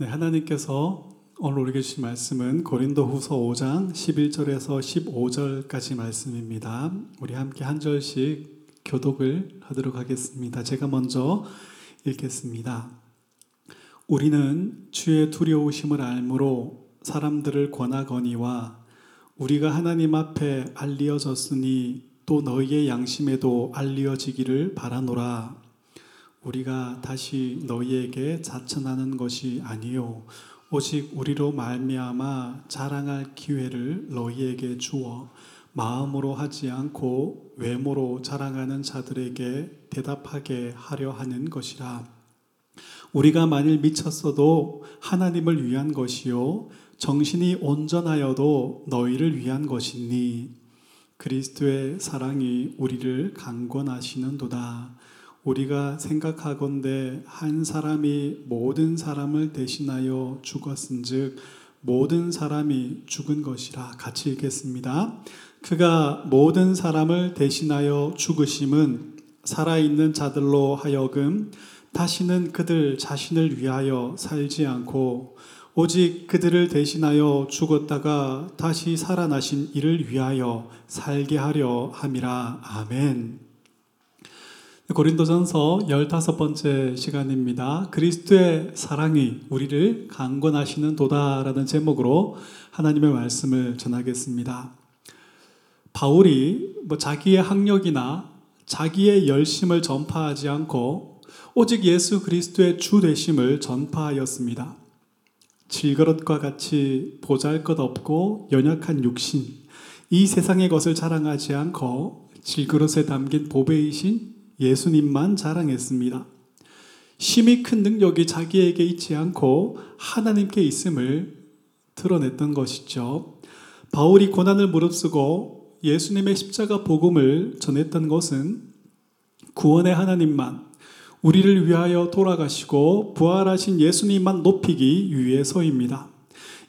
네, 하나님께서 오늘 우리에게 주신 말씀은 고린도 후서 5장 11절에서 15절까지 말씀입니다. 우리 함께 한 절씩 교독을 하도록 하겠습니다. 제가 먼저 읽겠습니다. 우리는 주의 두려우심을 알므로 사람들을 권하거니와 우리가 하나님 앞에 알리어졌으니 또 너희의 양심에도 알리어지기를 바라노라. 우리가 다시 너희에게 자천하는 것이 아니요. 오직 우리로 말미암아 자랑할 기회를 너희에게 주어 마음으로 하지 않고 외모로 자랑하는 자들에게 대답하게 하려 하는 것이라. 우리가 만일 미쳤어도 하나님을 위한 것이요. 정신이 온전하여도 너희를 위한 것이니. 그리스도의 사랑이 우리를 강권하시는도다. 우리가 생각하건대 한 사람이 모든 사람을 대신하여 죽었은즉 모든 사람이 죽은 것이라 같이 읽겠습니다. 그가 모든 사람을 대신하여 죽으심은 살아있는 자들로 하여금 다시는 그들 자신을 위하여 살지 않고 오직 그들을 대신하여 죽었다가 다시 살아나신 이를 위하여 살게 하려 함이라. 아멘. 고린도전서 15번째 시간입니다. 그리스도의 사랑이 우리를 강권하시는 도다라는 제목으로 하나님의 말씀을 전하겠습니다. 바울이 뭐 자기의 학력이나 자기의 열심을 전파하지 않고 오직 예수 그리스도의 주 되심을 전파하였습니다. 질그릇과 같이 보잘 것 없고 연약한 육신, 이 세상의 것을 자랑하지 않고 질그릇에 담긴 보배이신 예수님만 자랑했습니다. 심히 큰 능력이 자기에게 있지 않고 하나님께 있음을 드러냈던 것이죠. 바울이 고난을 무릅쓰고 예수님의 십자가 복음을 전했던 것은 구원의 하나님만 우리를 위하여 돌아가시고 부활하신 예수님만 높이기 위해서입니다.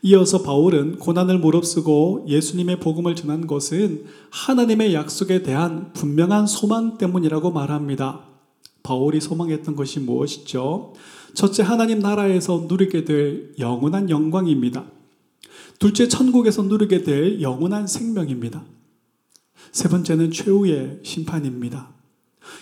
이어서 바울은 고난을 무릅쓰고 예수님의 복음을 전한 것은 하나님의 약속에 대한 분명한 소망 때문이라고 말합니다. 바울이 소망했던 것이 무엇이죠? 첫째, 하나님 나라에서 누리게 될 영원한 영광입니다. 둘째, 천국에서 누리게 될 영원한 생명입니다. 세 번째는 최후의 심판입니다.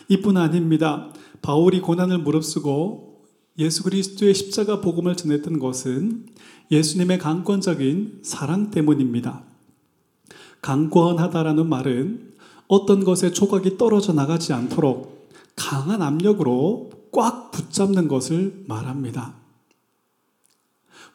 이뿐 아닙니다. 바울이 고난을 무릅쓰고 예수 그리스도의 십자가 복음을 전했던 것은 예수님의 강권적인 사랑 때문입니다. 강권하다라는 말은 어떤 것에 조각이 떨어져 나가지 않도록 강한 압력으로 꽉 붙잡는 것을 말합니다.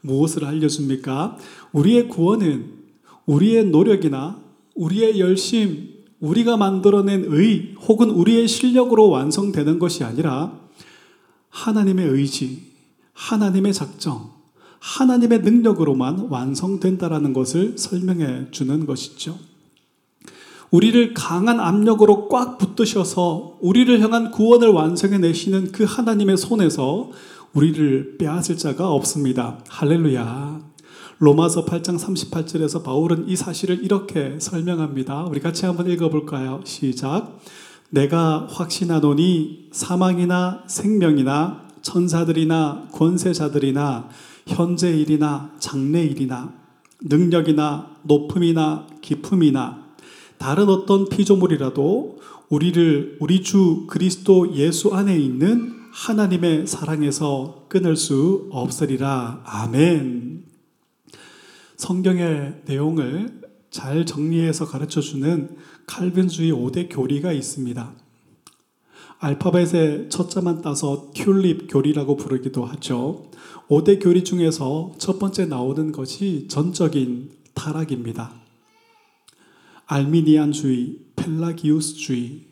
무엇을 알려줍니까? 우리의 구원은 우리의 노력이나 우리의 열심, 우리가 만들어낸 의 혹은 우리의 실력으로 완성되는 것이 아니라 하나님의 의지, 하나님의 작정, 하나님의 능력으로만 완성된다라는 것을 설명해 주는 것이죠. 우리를 강한 압력으로 꽉 붙드셔서 우리를 향한 구원을 완성해 내시는 그 하나님의 손에서 우리를 빼앗을 자가 없습니다. 할렐루야. 로마서 8장 38절에서 바울은 이 사실을 이렇게 설명합니다. 우리 같이 한번 읽어볼까요? 시작. 내가 확신하노니 사망이나 생명이나 천사들이나 권세자들이나 현재 일이나 장래 일이나 능력이나 높음이나 깊음이나 다른 어떤 피조물이라도 우리를 우리 주 그리스도 예수 안에 있는 하나님의 사랑에서 끊을 수 없으리라. 아멘. 성경의 내용을 잘 정리해서 가르쳐 주는 칼빈주의 5대 교리가 있습니다. 알파벳의 첫자만 따서 튤립 교리라고 부르기도 하죠. 5대 교리 중에서 첫 번째 나오는 것이 전적인 타락입니다. 알미니안주의, 펠라기우스주의,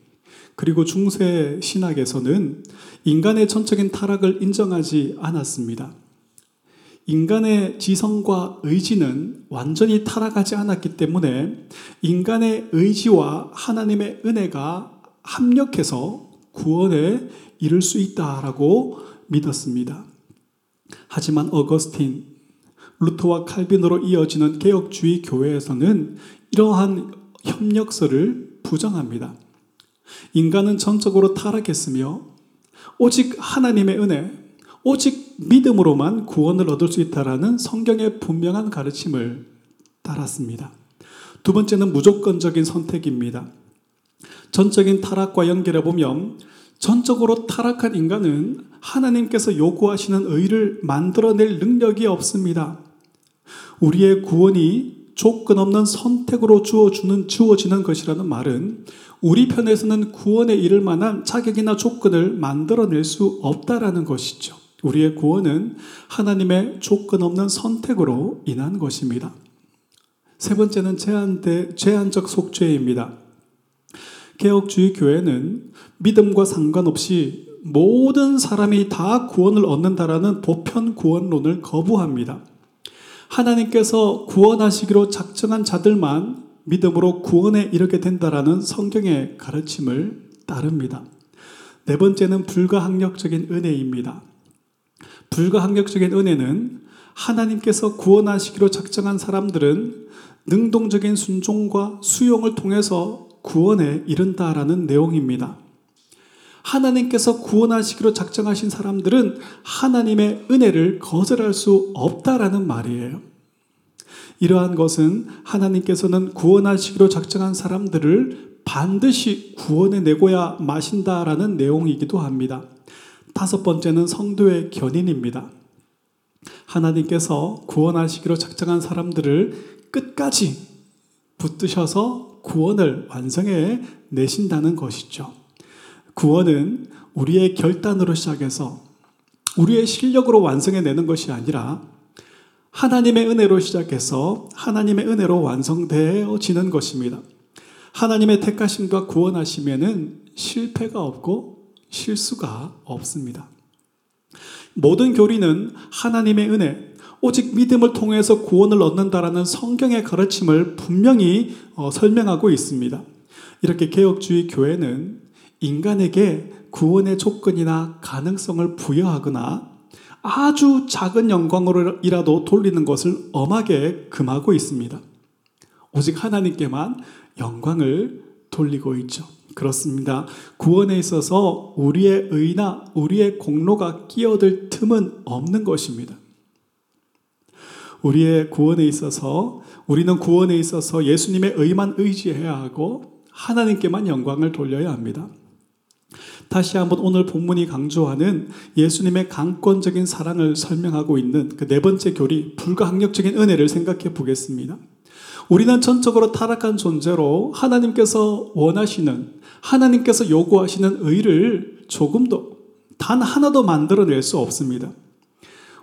그리고 중세 신학에서는 인간의 전적인 타락을 인정하지 않았습니다. 인간의 지성과 의지는 완전히 타락하지 않았기 때문에 인간의 의지와 하나님의 은혜가 합력해서 구원에 이를 수 있다라고 믿었습니다. 하지만 어거스틴, 루터와 칼빈으로 이어지는 개혁주의 교회에서는 이러한 협력서를 부정합니다. 인간은 전적으로 타락했으며 오직 하나님의 은혜, 오직 믿음으로만 구원을 얻을 수 있다라는 성경의 분명한 가르침을 따랐습니다. 두 번째는 무조건적인 선택입니다. 전적인 타락과 연결해 보면 전적으로 타락한 인간은 하나님께서 요구하시는 의를 만들어낼 능력이 없습니다. 우리의 구원이 조건 없는 선택으로 주어주는, 주어지는 것이라는 말은 우리 편에서는 구원에 이를 만한 자격이나 조건을 만들어낼 수 없다라는 것이죠. 우리의 구원은 하나님의 조건 없는 선택으로 인한 것입니다. 세 번째는 제한대, 제한적 속죄입니다. 개혁주의 교회는 믿음과 상관없이 모든 사람이 다 구원을 얻는다라는 보편 구원론을 거부합니다. 하나님께서 구원하시기로 작정한 자들만 믿음으로 구원에 이르게 된다라는 성경의 가르침을 따릅니다. 네 번째는 불가항력적인 은혜입니다. 불가항력적인 은혜는 하나님께서 구원하시기로 작정한 사람들은 능동적인 순종과 수용을 통해서 구원에 이른다라는 내용입니다. 하나님께서 구원하시기로 작정하신 사람들은 하나님의 은혜를 거절할 수 없다라는 말이에요. 이러한 것은 하나님께서는 구원하시기로 작정한 사람들을 반드시 구원해 내고야 마신다라는 내용이기도 합니다. 다섯 번째는 성도의 견인입니다. 하나님께서 구원하시기로 작정한 사람들을 끝까지 붙드셔서 구원을 완성해 내신다는 것이죠. 구원은 우리의 결단으로 시작해서 우리의 실력으로 완성해 내는 것이 아니라 하나님의 은혜로 시작해서 하나님의 은혜로 완성되어지는 것입니다. 하나님의 택하심과 구원하시면은 실패가 없고 실수가 없습니다. 모든 교리는 하나님의 은혜, 오직 믿음을 통해서 구원을 얻는다라는 성경의 가르침을 분명히 어, 설명하고 있습니다. 이렇게 개혁주의 교회는 인간에게 구원의 조건이나 가능성을 부여하거나 아주 작은 영광으로라도 돌리는 것을 엄하게 금하고 있습니다. 오직 하나님께만 영광을 돌리고 있죠. 그렇습니다. 구원에 있어서 우리의 의나 우리의 공로가 끼어들 틈은 없는 것입니다. 우리의 구원에 있어서 우리는 구원에 있어서 예수님의 의만 의지해야 하고 하나님께만 영광을 돌려야 합니다. 다시 한번 오늘 본문이 강조하는 예수님의 강권적인 사랑을 설명하고 있는 그 네 번째 교리, 불가항력적인 은혜를 생각해 보겠습니다. 우리는 전적으로 타락한 존재로 하나님께서 원하시는, 하나님께서 요구하시는 의를 조금도, 단 하나도 만들어낼 수 없습니다.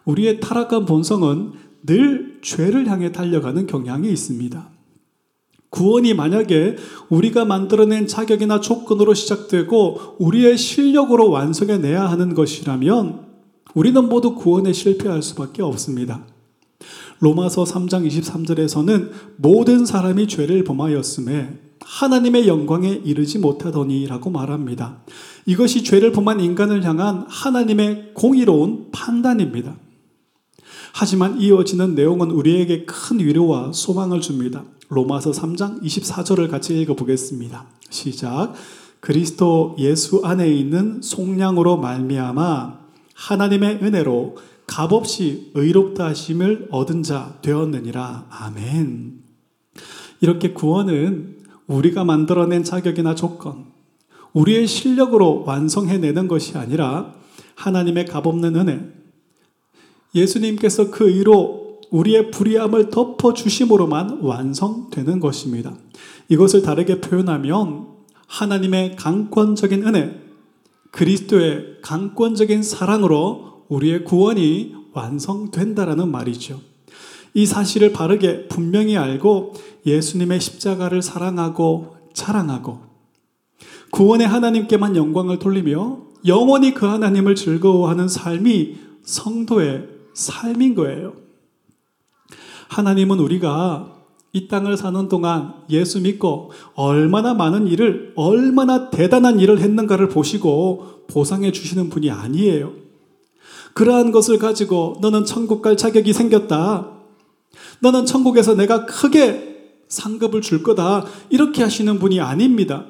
우리의 타락한 본성은 늘 죄를 향해 달려가는 경향이 있습니다. 구원이 만약에 우리가 만들어낸 자격이나 조건으로 시작되고 우리의 실력으로 완성해내야 하는 것이라면 우리는 모두 구원에 실패할 수밖에 없습니다. 로마서 3장 23절에서는 모든 사람이 죄를 범하였음에 하나님의 영광에 이르지 못하더니라고 말합니다. 이것이 죄를 범한 인간을 향한 하나님의 공의로운 판단입니다. 하지만 이어지는 내용은 우리에게 큰 위로와 소망을 줍니다. 로마서 3장 24절을 같이 읽어보겠습니다. 시작. 그리스도 예수 안에 있는 속량으로 말미암아 하나님의 은혜로 값없이 의롭다 하심을 얻은 자 되었느니라. 아멘. 이렇게 구원은 우리가 만들어낸 자격이나 조건, 우리의 실력으로 완성해내는 것이 아니라 하나님의 값없는 은혜, 예수님께서 그 의로 우리의 불의함을 덮어 주심으로만 완성되는 것입니다. 이것을 다르게 표현하면 하나님의 강권적인 은혜, 그리스도의 강권적인 사랑으로 우리의 구원이 완성된다라는 말이죠. 이 사실을 바르게 분명히 알고 예수님의 십자가를 사랑하고 자랑하고 구원의 하나님께만 영광을 돌리며 영원히 그 하나님을 즐거워하는 삶이 성도의 삶인 거예요. 하나님은 우리가 이 땅을 사는 동안 예수 믿고 얼마나 많은 일을, 얼마나 대단한 일을 했는가를 보시고 보상해 주시는 분이 아니에요. 그러한 것을 가지고 너는 천국 갈 자격이 생겼다. 너는 천국에서 내가 크게 상급을 줄 거다. 이렇게 하시는 분이 아닙니다.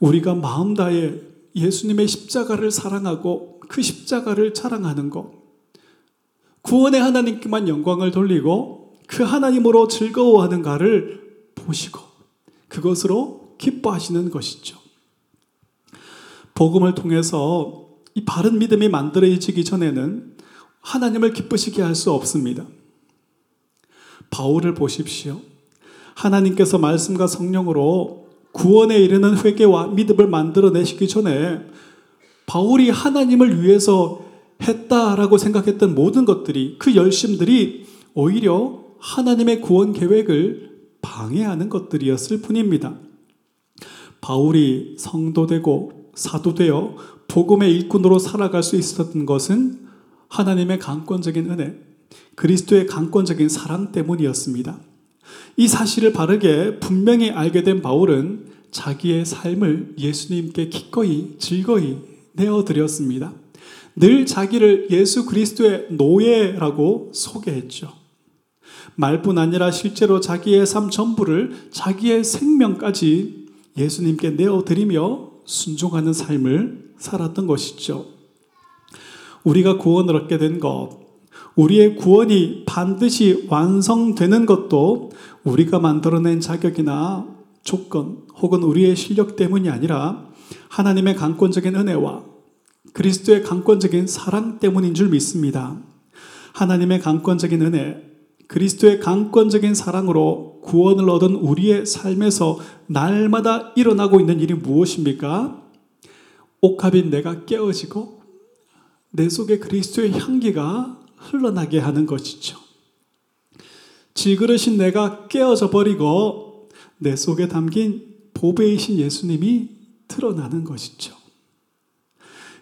우리가 마음 다해 예수님의 십자가를 사랑하고 그 십자가를 자랑하는 것. 구원의 하나님께만 영광을 돌리고 그 하나님으로 즐거워하는가를 보시고 그것으로 기뻐하시는 것이죠. 복음을 통해서 이 바른 믿음이 만들어지기 전에는 하나님을 기쁘시게 할 수 없습니다. 바울을 보십시오. 하나님께서 말씀과 성령으로 구원에 이르는 회개와 믿음을 만들어내시기 전에 바울이 하나님을 위해서 했다라고 생각했던 모든 것들이 그 열심들이 오히려 하나님의 구원 계획을 방해하는 것들이었을 뿐입니다. 바울이 성도되고 사도되어 복음의 일꾼으로 살아갈 수 있었던 것은 하나님의 강권적인 은혜, 그리스도의 강권적인 사랑 때문이었습니다. 이 사실을 바르게 분명히 알게 된 바울은 자기의 삶을 예수님께 기꺼이 즐거이 내어드렸습니다. 늘 자기를 예수 그리스도의 노예라고 소개했죠. 말뿐 아니라 실제로 자기의 삶 전부를 자기의 생명까지 예수님께 내어드리며 순종하는 삶을 살았던 것이죠. 우리가 구원을 얻게 된 것, 우리의 구원이 반드시 완성되는 것도 우리가 만들어낸 자격이나 조건 혹은 우리의 실력 때문이 아니라 하나님의 강권적인 은혜와 그리스도의 강권적인 사랑 때문인 줄 믿습니다. 하나님의 강권적인 은혜, 그리스도의 강권적인 사랑으로 구원을 얻은 우리의 삶에서 날마다 일어나고 있는 일이 무엇입니까? 옥합인 내가 깨어지고 내 속에 그리스도의 향기가 흘러나게 하는 것이죠. 질그릇인 내가 깨어져 버리고 내 속에 담긴 보배이신 예수님이 드러나는 것이죠.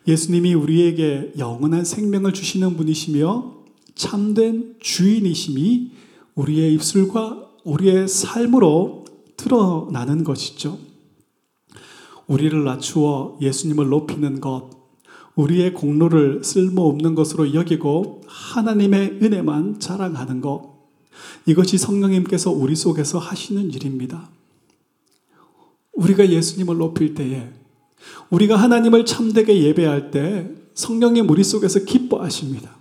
예수님이 우리에게 영원한 생명을 주시는 분이시며 참된 주인이심이 우리의 입술과 우리의 삶으로 드러나는 것이죠. 우리를 낮추어 예수님을 높이는 것, 우리의 공로를 쓸모없는 것으로 여기고 하나님의 은혜만 자랑하는 것, 이것이 성령님께서 우리 속에서 하시는 일입니다. 우리가 예수님을 높일 때에, 우리가 하나님을 참되게 예배할 때 성령님 우리 속에서 기뻐하십니다.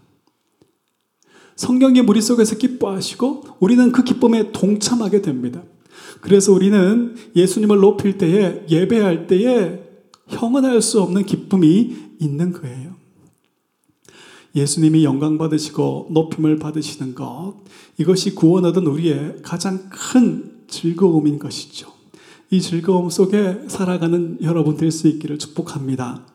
성령님 우리 속에서 기뻐하시고 우리는 그 기쁨에 동참하게 됩니다. 그래서 우리는 예수님을 높일 때에 예배할 때에 형언할 수 없는 기쁨이 있는 거예요. 예수님이 영광 받으시고 높임을 받으시는 것, 이것이 구원 얻은 우리의 가장 큰 즐거움인 것이죠. 이 즐거움 속에 살아가는 여러분 될 수 있기를 축복합니다.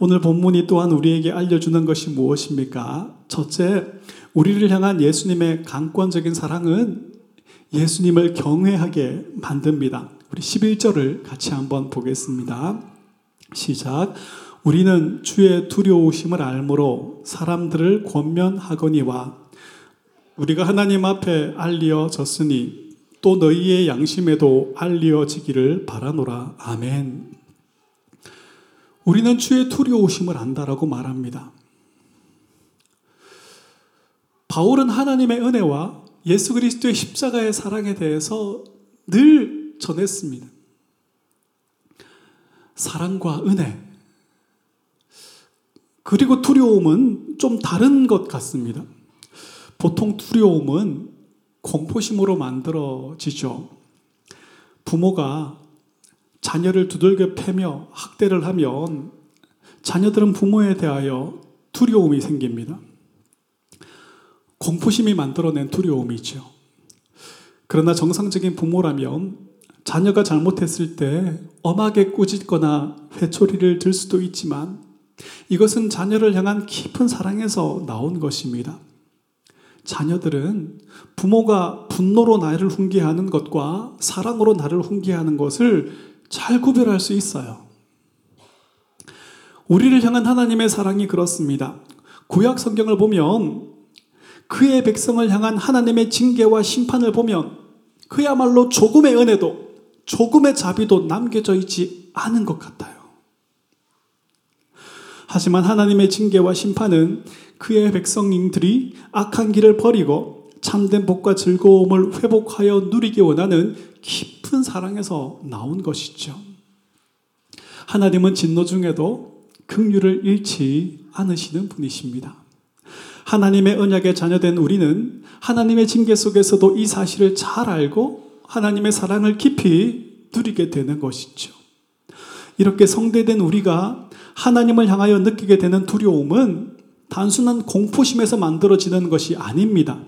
오늘 본문이 또한 우리에게 알려주는 것이 무엇입니까? 첫째, 우리를 향한 예수님의 강권적인 사랑은 예수님을 경외하게 만듭니다. 우리 11절을 같이 한번 보겠습니다. 시작. 우리는 주의 두려우심을 알므로 사람들을 권면하거니와 우리가 하나님 앞에 알리어졌으니 또 너희의 양심에도 알리어지기를 바라노라. 아멘. 우리는 주의 두려우심을 안다라고 말합니다. 바울은 하나님의 은혜와 예수 그리스도의 십자가의 사랑에 대해서 늘 전했습니다. 사랑과 은혜, 그리고 두려움은 좀 다른 것 같습니다. 보통 두려움은 공포심으로 만들어지죠. 부모가 자녀를 두들겨 패며 학대를 하면 자녀들은 부모에 대하여 두려움이 생깁니다. 공포심이 만들어낸 두려움이죠. 그러나 정상적인 부모라면 자녀가 잘못했을 때 엄하게 꾸짖거나 회초리를 들 수도 있지만 이것은 자녀를 향한 깊은 사랑에서 나온 것입니다. 자녀들은 부모가 분노로 나를 훈계하는 것과 사랑으로 나를 훈계하는 것을 잘 구별할 수 있어요. 우리를 향한 하나님의 사랑이 그렇습니다. 구약 성경을 보면 그의 백성을 향한 하나님의 징계와 심판을 보면 그야말로 조금의 은혜도 조금의 자비도 남겨져 있지 않은 것 같아요. 하지만 하나님의 징계와 심판은 그의 백성들이 악한 길을 버리고 참된 복과 즐거움을 회복하여 누리기 원하는 깊은 사랑에서 나온 것이죠. 하나님은 진노 중에도 긍휼을 잃지 않으시는 분이십니다. 하나님의 언약에 자녀된 우리는 하나님의 징계 속에서도 이 사실을 잘 알고 하나님의 사랑을 깊이 누리게 되는 것이죠. 이렇게 성대된 우리가 하나님을 향하여 느끼게 되는 두려움은 단순한 공포심에서 만들어지는 것이 아닙니다.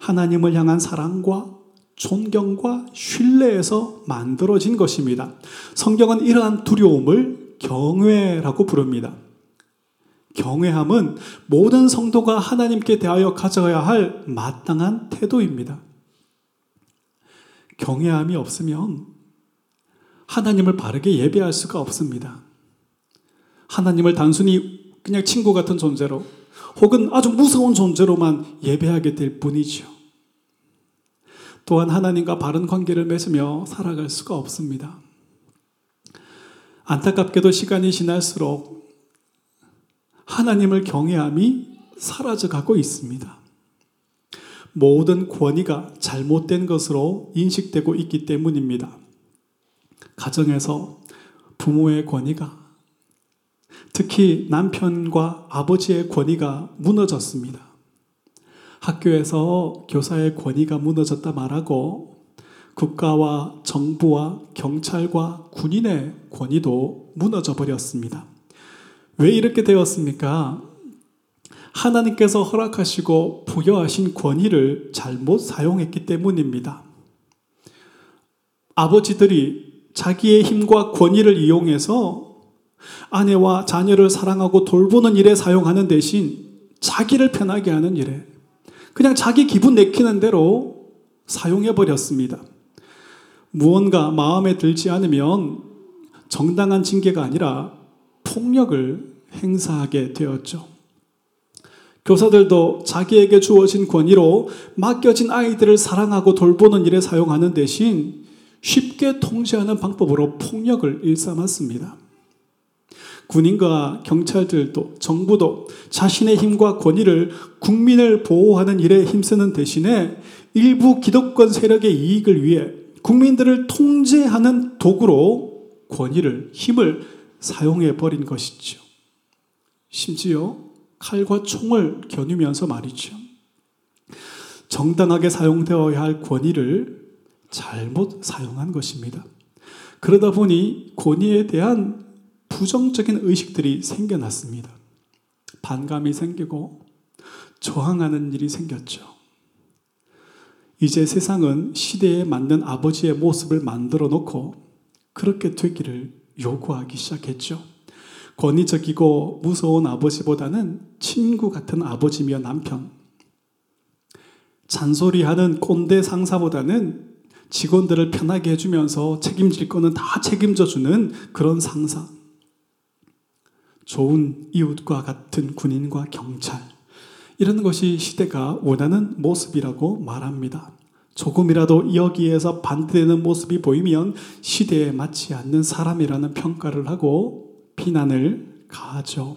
하나님을 향한 사랑과 존경과 신뢰에서 만들어진 것입니다. 성경은 이러한 두려움을 경외라고 부릅니다. 경외함은 모든 성도가 하나님께 대하여 가져야 할 마땅한 태도입니다. 경외함이 없으면 하나님을 바르게 예배할 수가 없습니다. 하나님을 단순히 그냥 친구 같은 존재로 혹은 아주 무서운 존재로만 예배하게 될 뿐이죠. 또한 하나님과 바른 관계를 맺으며 살아갈 수가 없습니다. 안타깝게도 시간이 지날수록 하나님을 경외함이 사라져 가고 있습니다. 모든 권위가 잘못된 것으로 인식되고 있기 때문입니다. 가정에서 부모의 권위가 특히 남편과 아버지의 권위가 무너졌습니다. 학교에서 교사의 권위가 무너졌다 말하고 국가와 정부와 경찰과 군인의 권위도 무너져 버렸습니다. 왜 이렇게 되었습니까? 하나님께서 허락하시고 부여하신 권위를 잘못 사용했기 때문입니다. 아버지들이 자기의 힘과 권위를 이용해서 아내와 자녀를 사랑하고 돌보는 일에 사용하는 대신 자기를 편하게 하는 일에 그냥 자기 기분 내키는 대로 사용해 버렸습니다. 무언가 마음에 들지 않으면 정당한 징계가 아니라 폭력을 행사하게 되었죠. 교사들도 자기에게 주어진 권위로 맡겨진 아이들을 사랑하고 돌보는 일에 사용하는 대신 쉽게 통제하는 방법으로 폭력을 일삼았습니다. 군인과 경찰들도 정부도 자신의 힘과 권위를 국민을 보호하는 일에 힘쓰는 대신에 일부 기득권 세력의 이익을 위해 국민들을 통제하는 도구로 권위를 힘을 사용해 버린 것이죠. 심지어 칼과 총을 겨누면서 말이죠. 정당하게 사용되어야 할 권위를 잘못 사용한 것입니다. 그러다 보니 권위에 대한 부정적인 의식들이 생겨났습니다. 반감이 생기고 저항하는 일이 생겼죠. 이제 세상은 시대에 맞는 아버지의 모습을 만들어 놓고 그렇게 되기를 요구하기 시작했죠. 권위적이고 무서운 아버지보다는 친구 같은 아버지며 남편. 잔소리하는 꼰대 상사보다는 직원들을 편하게 해주면서 책임질 거는 다 책임져 주는 그런 상사. 좋은 이웃과 같은 군인과 경찰. 이런 것이 시대가 원하는 모습이라고 말합니다. 조금이라도 여기에서 반대되는 모습이 보이면 시대에 맞지 않는 사람이라는 평가를 하고 비난을 가하죠.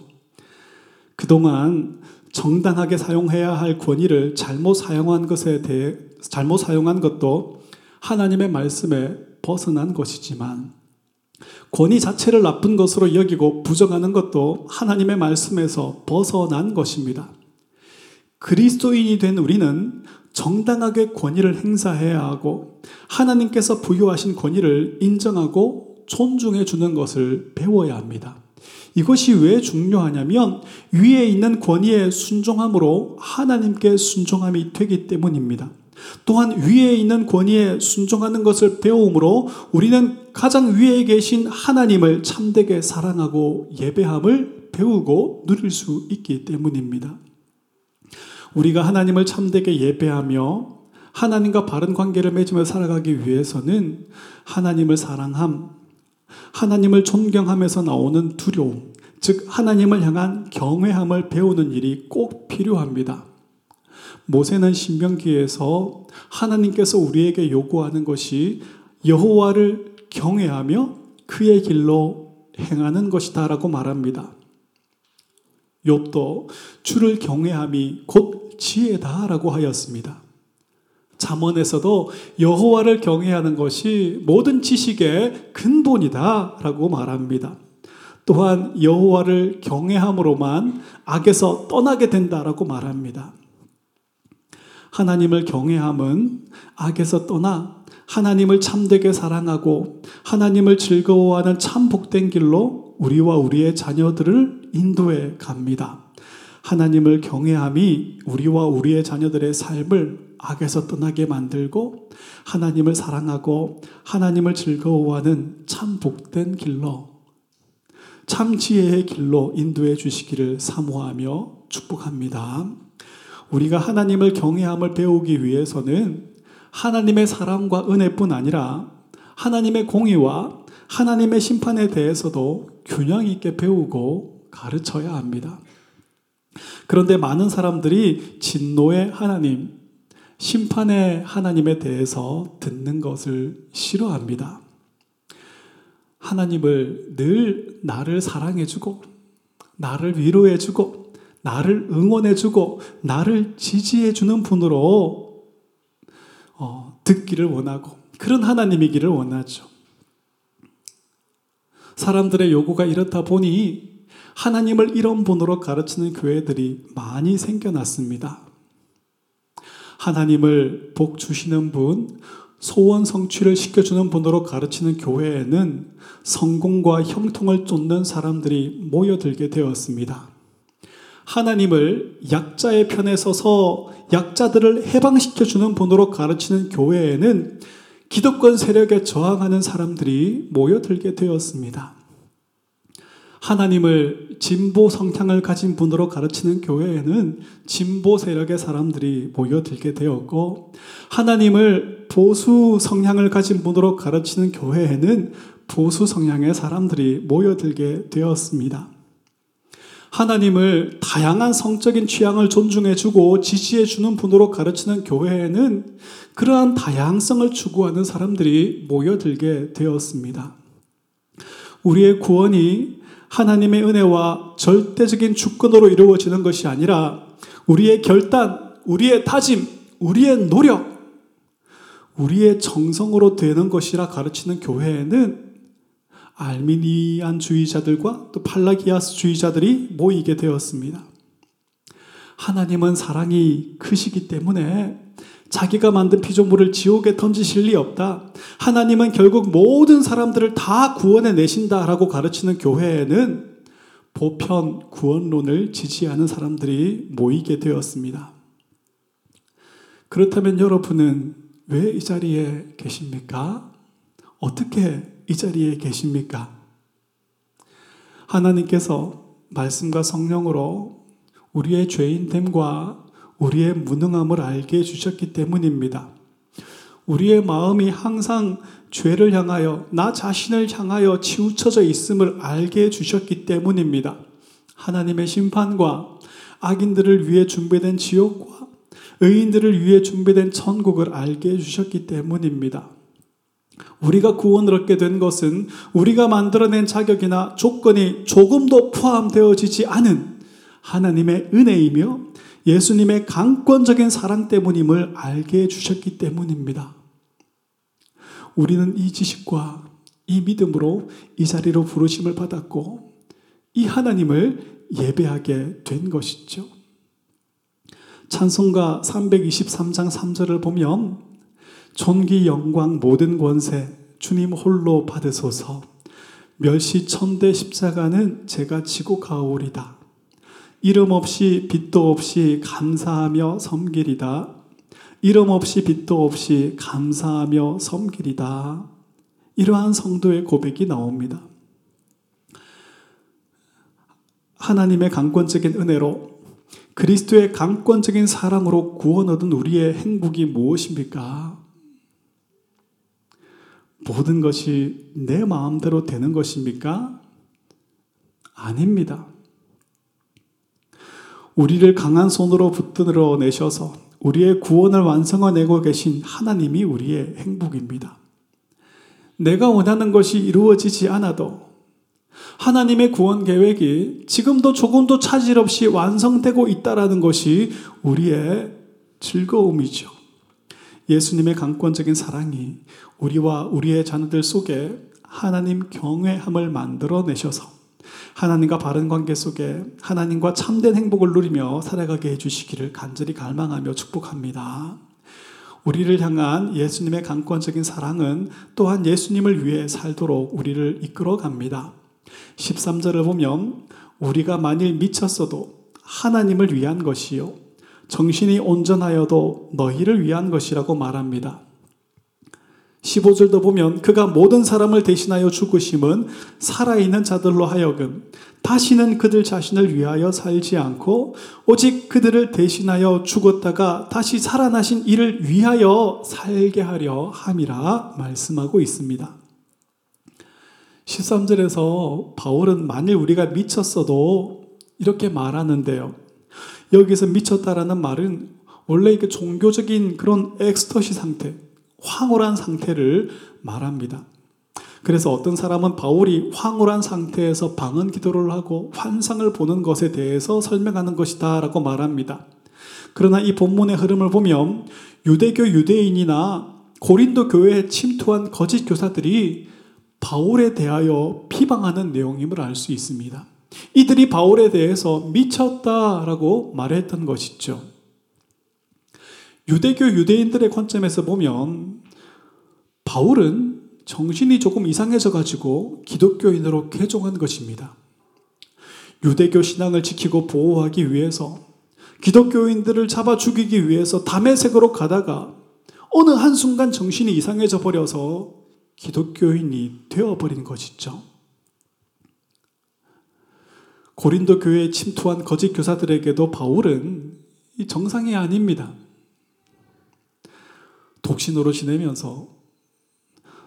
그동안 정당하게 사용해야 할 권위를 잘못 사용한 것에 대해 잘못 사용한 것도 하나님의 말씀에 벗어난 것이지만 권위 자체를 나쁜 것으로 여기고 부정하는 것도 하나님의 말씀에서 벗어난 것입니다. 그리스도인이 된 우리는 정당하게 권위를 행사해야 하고 하나님께서 부여하신 권위를 인정하고 존중해 주는 것을 배워야 합니다. 이것이 왜 중요하냐면 위에 있는 권위에 순종함으로 하나님께 순종함이 되기 때문입니다. 또한 위에 있는 권위에 순종하는 것을 배움으로 우리는 가장 위에 계신 하나님을 참되게 사랑하고 예배함을 배우고 누릴 수 있기 때문입니다. 우리가 하나님을 참되게 예배하며 하나님과 바른 관계를 맺으며 살아가기 위해서는 하나님을 사랑함, 하나님을 존경하면서 나오는 두려움, 즉 하나님을 향한 경외함을 배우는 일이 꼭 필요합니다. 모세는 신명기에서 하나님께서 우리에게 요구하는 것이 여호와를 경외하며 그의 길로 행하는 것이다라고 말합니다. 욥도 주를 경외함이 곧 지혜다라고 하였습니다. 잠언에서도 여호와를 경외하는 것이 모든 지식의 근본이다라고 말합니다. 또한 여호와를 경외함으로만 악에서 떠나게 된다라고 말합니다. 하나님을 경외함은 악에서 떠나 하나님을 참되게 사랑하고 하나님을 즐거워하는 참 복된 길로 우리와 우리의 자녀들을 인도해 갑니다. 하나님을 경외함이 우리와 우리의 자녀들의 삶을 악에서 떠나게 만들고 하나님을 사랑하고 하나님을 즐거워하는 참 복된 길로 참 지혜의 길로 인도해 주시기를 사모하며 축복합니다. 우리가 하나님을 경외함을 배우기 위해서는 하나님의 사랑과 은혜뿐 아니라 하나님의 공의와 하나님의 심판에 대해서도 균형 있게 배우고 가르쳐야 합니다. 그런데 많은 사람들이 진노의 하나님, 심판의 하나님에 대해서 듣는 것을 싫어합니다. 하나님을 늘 나를 사랑해주고, 나를 위로해주고, 나를 응원해주고, 나를 지지해주는 분으로 어, 듣기를 원하고, 그런 하나님이기를 원하죠. 사람들의 요구가 이렇다 보니 하나님을 이런 분으로 가르치는 교회들이 많이 생겨났습니다. 하나님을 복 주시는 분, 소원 성취를 시켜주는 분으로 가르치는 교회에는 성공과 형통을 쫓는 사람들이 모여들게 되었습니다. 하나님을 약자의 편에 서서 약자들을 해방시켜주는 분으로 가르치는 교회에는 기득권 세력에 저항하는 사람들이 모여들게 되었습니다. 하나님을 진보 성향을 가진 분으로 가르치는 교회에는 진보 세력의 사람들이 모여들게 되었고, 하나님을 보수 성향을 가진 분으로 가르치는 교회에는 보수 성향의 사람들이 모여들게 되었습니다. 하나님을 다양한 성적인 취향을 존중해주고 지지해주는 분으로 가르치는 교회에는 그러한 다양성을 추구하는 사람들이 모여들게 되었습니다. 우리의 구원이 하나님의 은혜와 절대적인 주권으로 이루어지는 것이 아니라 우리의 결단, 우리의 다짐, 우리의 노력, 우리의 정성으로 되는 것이라 가르치는 교회에는 알미니안 주의자들과 또 팔라기아스 주의자들이 모이게 되었습니다. 하나님은 사랑이 크시기 때문에 자기가 만든 피조물을 지옥에 던지실 리 없다. 하나님은 결국 모든 사람들을 다 구원해 내신다라고 가르치는 교회에는 보편 구원론을 지지하는 사람들이 모이게 되었습니다. 그렇다면 여러분은 왜 이 자리에 계십니까? 어떻게 이 자리에 계십니까? 하나님께서 말씀과 성령으로 우리의 죄인됨과 우리의 무능함을 알게 해주셨기 때문입니다. 우리의 마음이 항상 죄를 향하여, 나 자신을 향하여 치우쳐져 있음을 알게 해주셨기 때문입니다. 하나님의 심판과 악인들을 위해 준비된 지옥과 의인들을 위해 준비된 천국을 알게 해주셨기 때문입니다. 우리가 구원을 얻게 된 것은 우리가 만들어낸 자격이나 조건이 조금도 포함되어지지 않은 하나님의 은혜이며 예수님의 강권적인 사랑 때문임을 알게 해주셨기 때문입니다. 우리는 이 지식과 이 믿음으로 이 자리로 부르심을 받았고 이 하나님을 예배하게 된 것이죠. 찬송가 323장 3절을 보면 존귀 영광 모든 권세 주님 홀로 받으소서 멸시 천대 십자가는 제가 지고 가오리다. 이름 없이 빛도 없이 감사하며 섬기리다. 이름 없이 빛도 없이 감사하며 섬기리다. 이러한 성도의 고백이 나옵니다. 하나님의 강권적인 은혜로 그리스도의 강권적인 사랑으로 구원 얻은 우리의 행복이 무엇입니까? 모든 것이 내 마음대로 되는 것입니까? 아닙니다. 우리를 강한 손으로 붙들어 내셔서 우리의 구원을 완성해내고 계신 하나님이 우리의 행복입니다. 내가 원하는 것이 이루어지지 않아도 하나님의 구원 계획이 지금도 조금도 차질 없이 완성되고 있다라는 것이 우리의 즐거움이죠. 예수님의 강권적인 사랑이 우리와 우리의 자녀들 속에 하나님 경외함을 만들어 내셔서 하나님과 바른 관계 속에 하나님과 참된 행복을 누리며 살아가게 해주시기를 간절히 갈망하며 축복합니다. 우리를 향한 예수님의 강권적인 사랑은 또한 예수님을 위해 살도록 우리를 이끌어 갑니다. 13절을 보면 우리가 만일 미쳤어도 하나님을 위한 것이요. 정신이 온전하여도 너희를 위한 것이라고 말합니다. 15절도 보면 그가 모든 사람을 대신하여 죽으심은 살아있는 자들로 하여금 다시는 그들 자신을 위하여 살지 않고 오직 그들을 대신하여 죽었다가 다시 살아나신 이를 위하여 살게 하려 함이라 말씀하고 있습니다. 13절에서 바울은 만일 우리가 미쳤어도 이렇게 말하는데요. 여기서 미쳤다라는 말은 원래 이게 종교적인 그런 엑스터시 상태, 황홀한 상태를 말합니다. 그래서 어떤 사람은 바울이 황홀한 상태에서 방언 기도를 하고 환상을 보는 것에 대해서 설명하는 것이다 라고 말합니다. 그러나 이 본문의 흐름을 보면 유대교 유대인이나 고린도 교회에 침투한 거짓 교사들이 바울에 대하여 비방하는 내용임을 알 수 있습니다. 이들이 바울에 대해서 미쳤다라고 말했던 것이죠. 유대교 유대인들의 관점에서 보면 바울은 정신이 조금 이상해져 가지고 기독교인으로 개종한 것입니다. 유대교 신앙을 지키고 보호하기 위해서 기독교인들을 잡아 죽이기 위해서 담에색으로 가다가 어느 한순간 정신이 이상해져 버려서 기독교인이 되어버린 것이죠. 고린도 교회에 침투한 거짓 교사들에게도 바울은 정상이 아닙니다. 독신으로 지내면서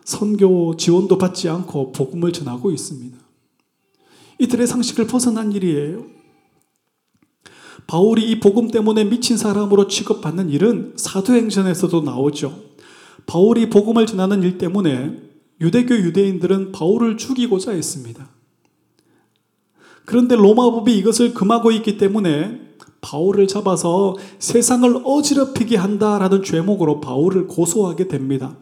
선교 지원도 받지 않고 복음을 전하고 있습니다. 이들의 상식을 벗어난 일이에요. 바울이 이 복음 때문에 미친 사람으로 취급받는 일은 사도행전에서도 나오죠. 바울이 복음을 전하는 일 때문에 유대교 유대인들은 바울을 죽이고자 했습니다. 그런데 로마 법이 이것을 금하고 있기 때문에 바울을 잡아서 세상을 어지럽히게 한다라는 죄목으로 바울을 고소하게 됩니다.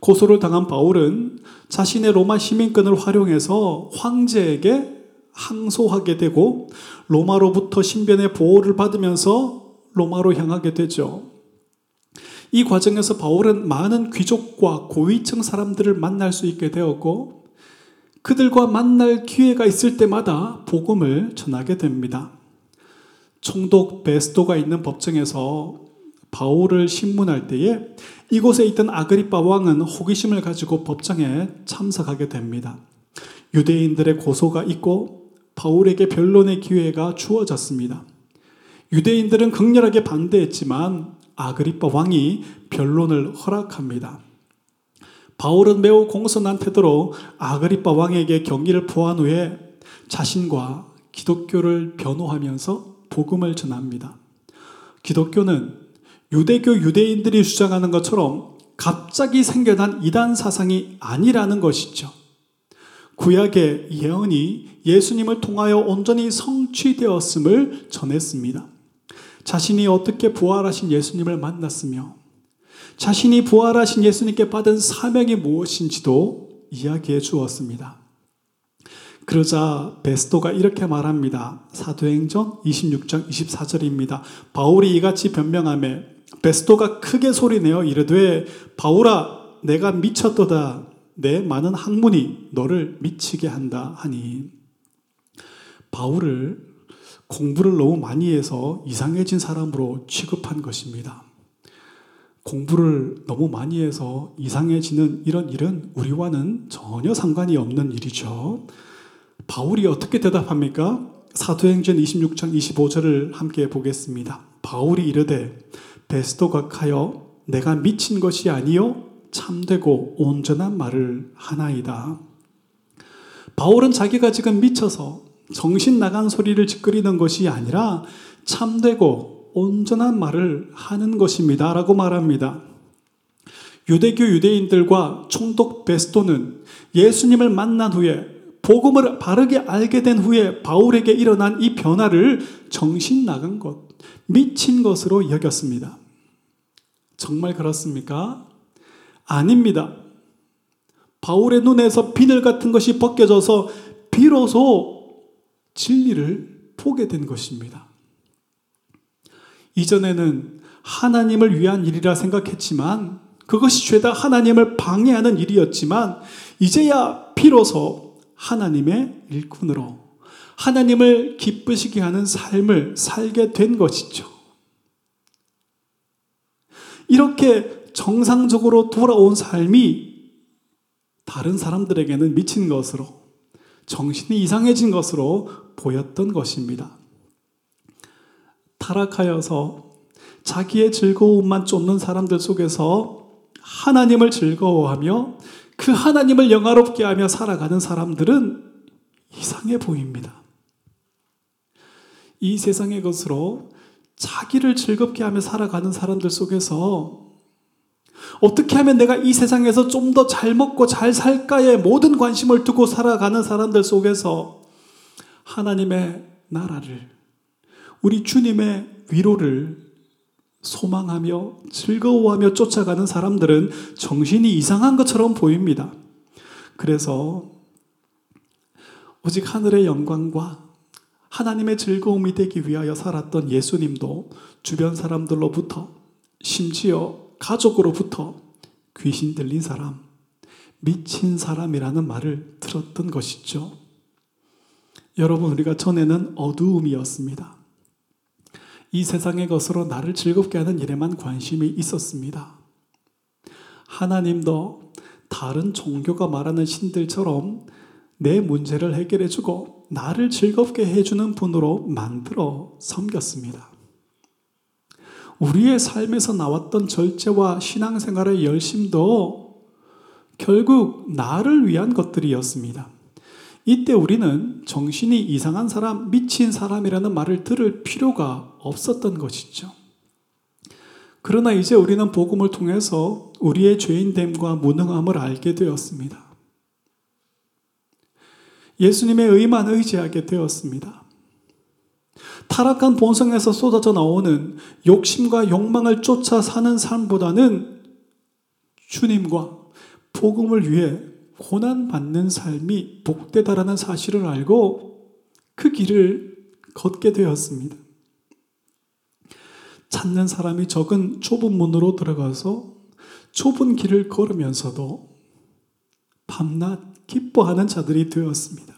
고소를 당한 바울은 자신의 로마 시민권을 활용해서 황제에게 항소하게 되고 로마로부터 신변의 보호를 받으면서 로마로 향하게 되죠. 이 과정에서 바울은 많은 귀족과 고위층 사람들을 만날 수 있게 되었고 그들과 만날 기회가 있을 때마다 복음을 전하게 됩니다. 총독 베스토가 있는 법정에서 바울을 신문할 때에 이곳에 있던 아그리파 왕은 호기심을 가지고 법정에 참석하게 됩니다. 유대인들의 고소가 있고 바울에게 변론의 기회가 주어졌습니다. 유대인들은 극렬하게 반대했지만 아그리파 왕이 변론을 허락합니다. 바울은 매우 공손한 태도로 아그리파 왕에게 경기를 포한 후에 자신과 기독교를 변호하면서 복음을 전합니다. 기독교는 유대교 유대인들이 주장하는 것처럼 갑자기 생겨난 이단 사상이 아니라는 것이죠. 구약의 예언이 예수님을 통하여 온전히 성취되었음을 전했습니다. 자신이 어떻게 부활하신 예수님을 만났으며 자신이 부활하신 예수님께 받은 사명이 무엇인지도 이야기해 주었습니다. 그러자 베스토가 이렇게 말합니다. 사도행전 26장 24절입니다. 바울이 이같이 변명함에 베스토가 크게 소리내어 이르되 바울아 내가 미쳤도다 내 많은 학문이 너를 미치게 한다 하니 바울을 공부를 너무 많이 해서 이상해진 사람으로 취급한 것입니다. 공부를 너무 많이 해서 이상해지는 이런 일은 우리와는 전혀 상관이 없는 일이죠. 바울이 어떻게 대답합니까? 사도행전 26장 25절을 함께 보겠습니다. 바울이 이르되 베스도가 하여 내가 미친 것이 아니요 참되고 온전한 말을 하나이다. 바울은 자기가 지금 미쳐서 정신 나간 소리를 짓거리는 것이 아니라 참되고 온전한 말을 하는 것입니다. 라고 말합니다. 유대교 유대인들과 총독 베스토는 예수님을 만난 후에 복음을 바르게 알게 된 후에 바울에게 일어난 이 변화를 정신 나간 것, 미친 것으로 여겼습니다. 정말 그렇습니까? 아닙니다. 바울의 눈에서 비늘 같은 것이 벗겨져서 비로소 진리를 보게 된 것입니다. 이전에는 하나님을 위한 일이라 생각했지만 그것이 죄다 하나님을 방해하는 일이었지만 이제야 비로소 하나님의 일꾼으로 하나님을 기쁘시게 하는 삶을 살게 된 것이죠. 이렇게 정상적으로 돌아온 삶이 다른 사람들에게는 미친 것으로 정신이 이상해진 것으로 보였던 것입니다. 타락하여서 자기의 즐거움만 쫓는 사람들 속에서 하나님을 즐거워하며 그 하나님을 영화롭게 하며 살아가는 사람들은 이상해 보입니다. 이 세상의 것으로 자기를 즐겁게 하며 살아가는 사람들 속에서 어떻게 하면 내가 이 세상에서 좀 더 잘 먹고 잘 살까에 모든 관심을 두고 살아가는 사람들 속에서 하나님의 나라를, 우리 주님의 위로를 소망하며 즐거워하며 쫓아가는 사람들은 정신이 이상한 것처럼 보입니다. 그래서 오직 하늘의 영광과 하나님의 즐거움이 되기 위하여 살았던 예수님도 주변 사람들로부터 심지어 가족으로부터 귀신 들린 사람, 미친 사람이라는 말을 들었던 것이죠. 여러분, 우리가 전에는 어두움이었습니다. 이 세상의 것으로 나를 즐겁게 하는 일에만 관심이 있었습니다. 하나님도 다른 종교가 말하는 신들처럼 내 문제를 해결해주고 나를 즐겁게 해주는 분으로 만들어 섬겼습니다. 우리의 삶에서 나왔던 절제와 신앙생활의 열심도 결국 나를 위한 것들이었습니다. 이때 우리는 정신이 이상한 사람, 미친 사람이라는 말을 들을 필요가 없었던 것이죠. 그러나 이제 우리는 복음을 통해서 우리의 죄인됨과 무능함을 알게 되었습니다. 예수님의 의만 의지하게 되었습니다. 타락한 본성에서 쏟아져 나오는 욕심과 욕망을 쫓아 사는 삶보다는 주님과 복음을 위해 고난받는 삶이 복되다라는 사실을 알고 그 길을 걷게 되었습니다. 찾는 사람이 적은 좁은 문으로 들어가서 좁은 길을 걸으면서도 밤낮 기뻐하는 자들이 되었습니다.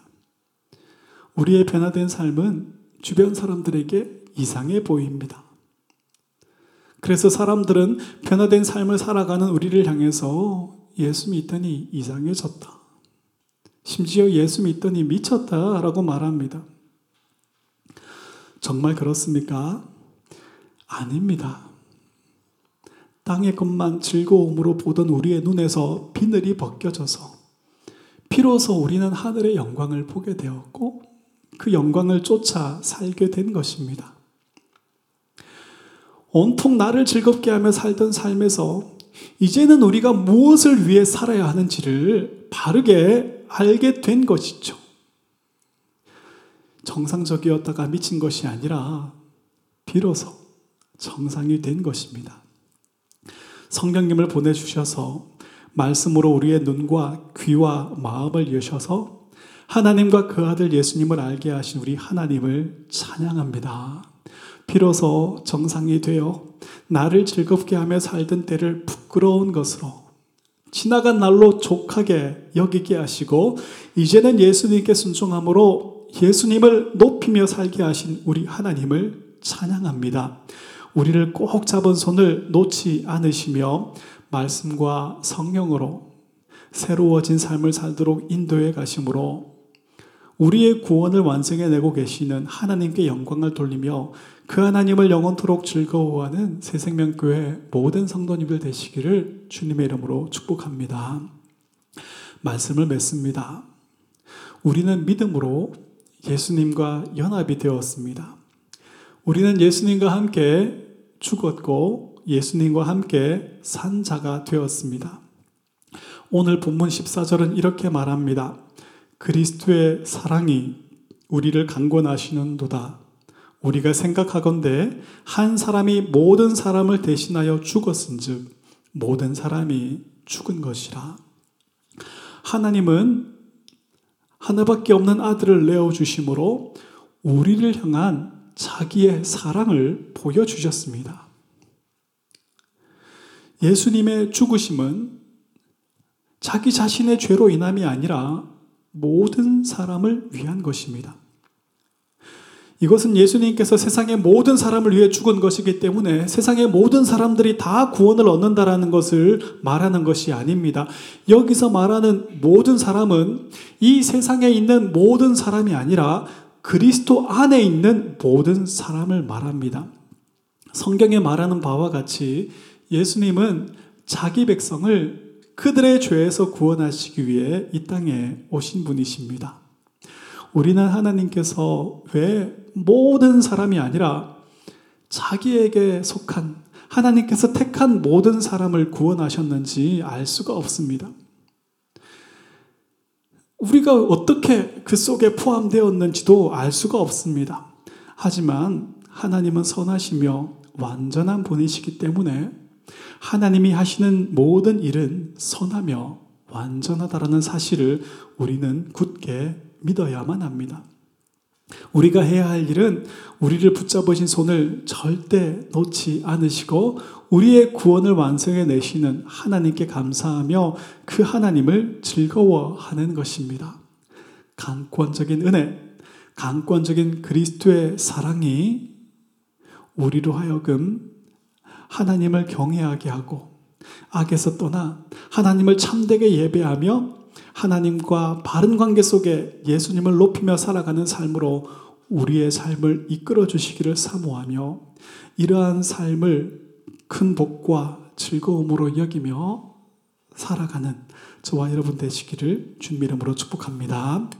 우리의 변화된 삶은 주변 사람들에게 이상해 보입니다. 그래서 사람들은 변화된 삶을 살아가는 우리를 향해서 예수 믿더니 이상해졌다. 심지어 예수 믿더니 미쳤다 라고 말합니다. 정말 그렇습니까? 아닙니다. 땅의 것만 즐거움으로 보던 우리의 눈에서 비늘이 벗겨져서 비로소 우리는 하늘의 영광을 보게 되었고 그 영광을 쫓아 살게 된 것입니다. 온통 나를 즐겁게 하며 살던 삶에서 이제는 우리가 무엇을 위해 살아야 하는지를 바르게 알게 된 것이죠. 정상적이었다가 미친 것이 아니라 비로소 정상이 된 것입니다. 성령님을 보내주셔서 말씀으로 우리의 눈과 귀와 마음을 여셔서 하나님과 그 아들 예수님을 알게 하신 우리 하나님을 찬양합니다. 비로소 정상이 되어 나를 즐겁게 하며 살던 때를 부끄러운 것으로 지나간 날로 족하게 여기게 하시고 이제는 예수님께 순종함으로 예수님을 높이며 살게 하신 우리 하나님을 찬양합니다. 우리를 꼭 잡은 손을 놓지 않으시며 말씀과 성령으로 새로워진 삶을 살도록 인도해 가심으로 우리의 구원을 완성해 내고 계시는 하나님께 영광을 돌리며 그 하나님을 영원토록 즐거워하는 새생명교회 모든 성도님들 되시기를 주님의 이름으로 축복합니다. 말씀을 맺습니다. 우리는 믿음으로 예수님과 연합이 되었습니다. 우리는 예수님과 함께 죽었고 예수님과 함께 산 자가 되었습니다. 오늘 본문 14절은 이렇게 말합니다. 그리스도의 사랑이 우리를 강권하시는도다. 우리가 생각하건대 한 사람이 모든 사람을 대신하여 죽었은즉 모든 사람이 죽은 것이라. 하나님은 하나밖에 없는 아들을 내어 주심으로 우리를 향한 자기의 사랑을 보여 주셨습니다. 예수님의 죽으심은 자기 자신의 죄로 인함이 아니라 모든 사람을 위한 것입니다. 이것은 예수님께서 세상의 모든 사람을 위해 죽은 것이기 때문에 세상의 모든 사람들이 다 구원을 얻는다라는 것을 말하는 것이 아닙니다. 여기서 말하는 모든 사람은 이 세상에 있는 모든 사람이 아니라 그리스도 안에 있는 모든 사람을 말합니다. 성경에 말하는 바와 같이 예수님은 자기 백성을 그들의 죄에서 구원하시기 위해 이 땅에 오신 분이십니다. 우리는 하나님께서 왜 모든 사람이 아니라 자기에게 속한 하나님께서 택한 모든 사람을 구원하셨는지 알 수가 없습니다. 우리가 어떻게 그 속에 포함되었는지도 알 수가 없습니다. 하지만 하나님은 선하시며 완전한 분이시기 때문에 하나님이 하시는 모든 일은 선하며 완전하다라는 사실을 우리는 굳게 믿어야만 합니다. 우리가 해야 할 일은 우리를 붙잡으신 손을 절대 놓지 않으시고 우리의 구원을 완성해 내시는 하나님께 감사하며 그 하나님을 즐거워하는 것입니다. 강권적인 은혜, 강권적인 그리스도의 사랑이 우리로 하여금 하나님을 경외하게 하고 악에서 떠나 하나님을 참되게 예배하며 하나님과 바른 관계 속에 예수님을 높이며 살아가는 삶으로 우리의 삶을 이끌어 주시기를 사모하며 이러한 삶을 큰 복과 즐거움으로 여기며 살아가는 저와 여러분 되시기를 주님 이름으로 축복합니다.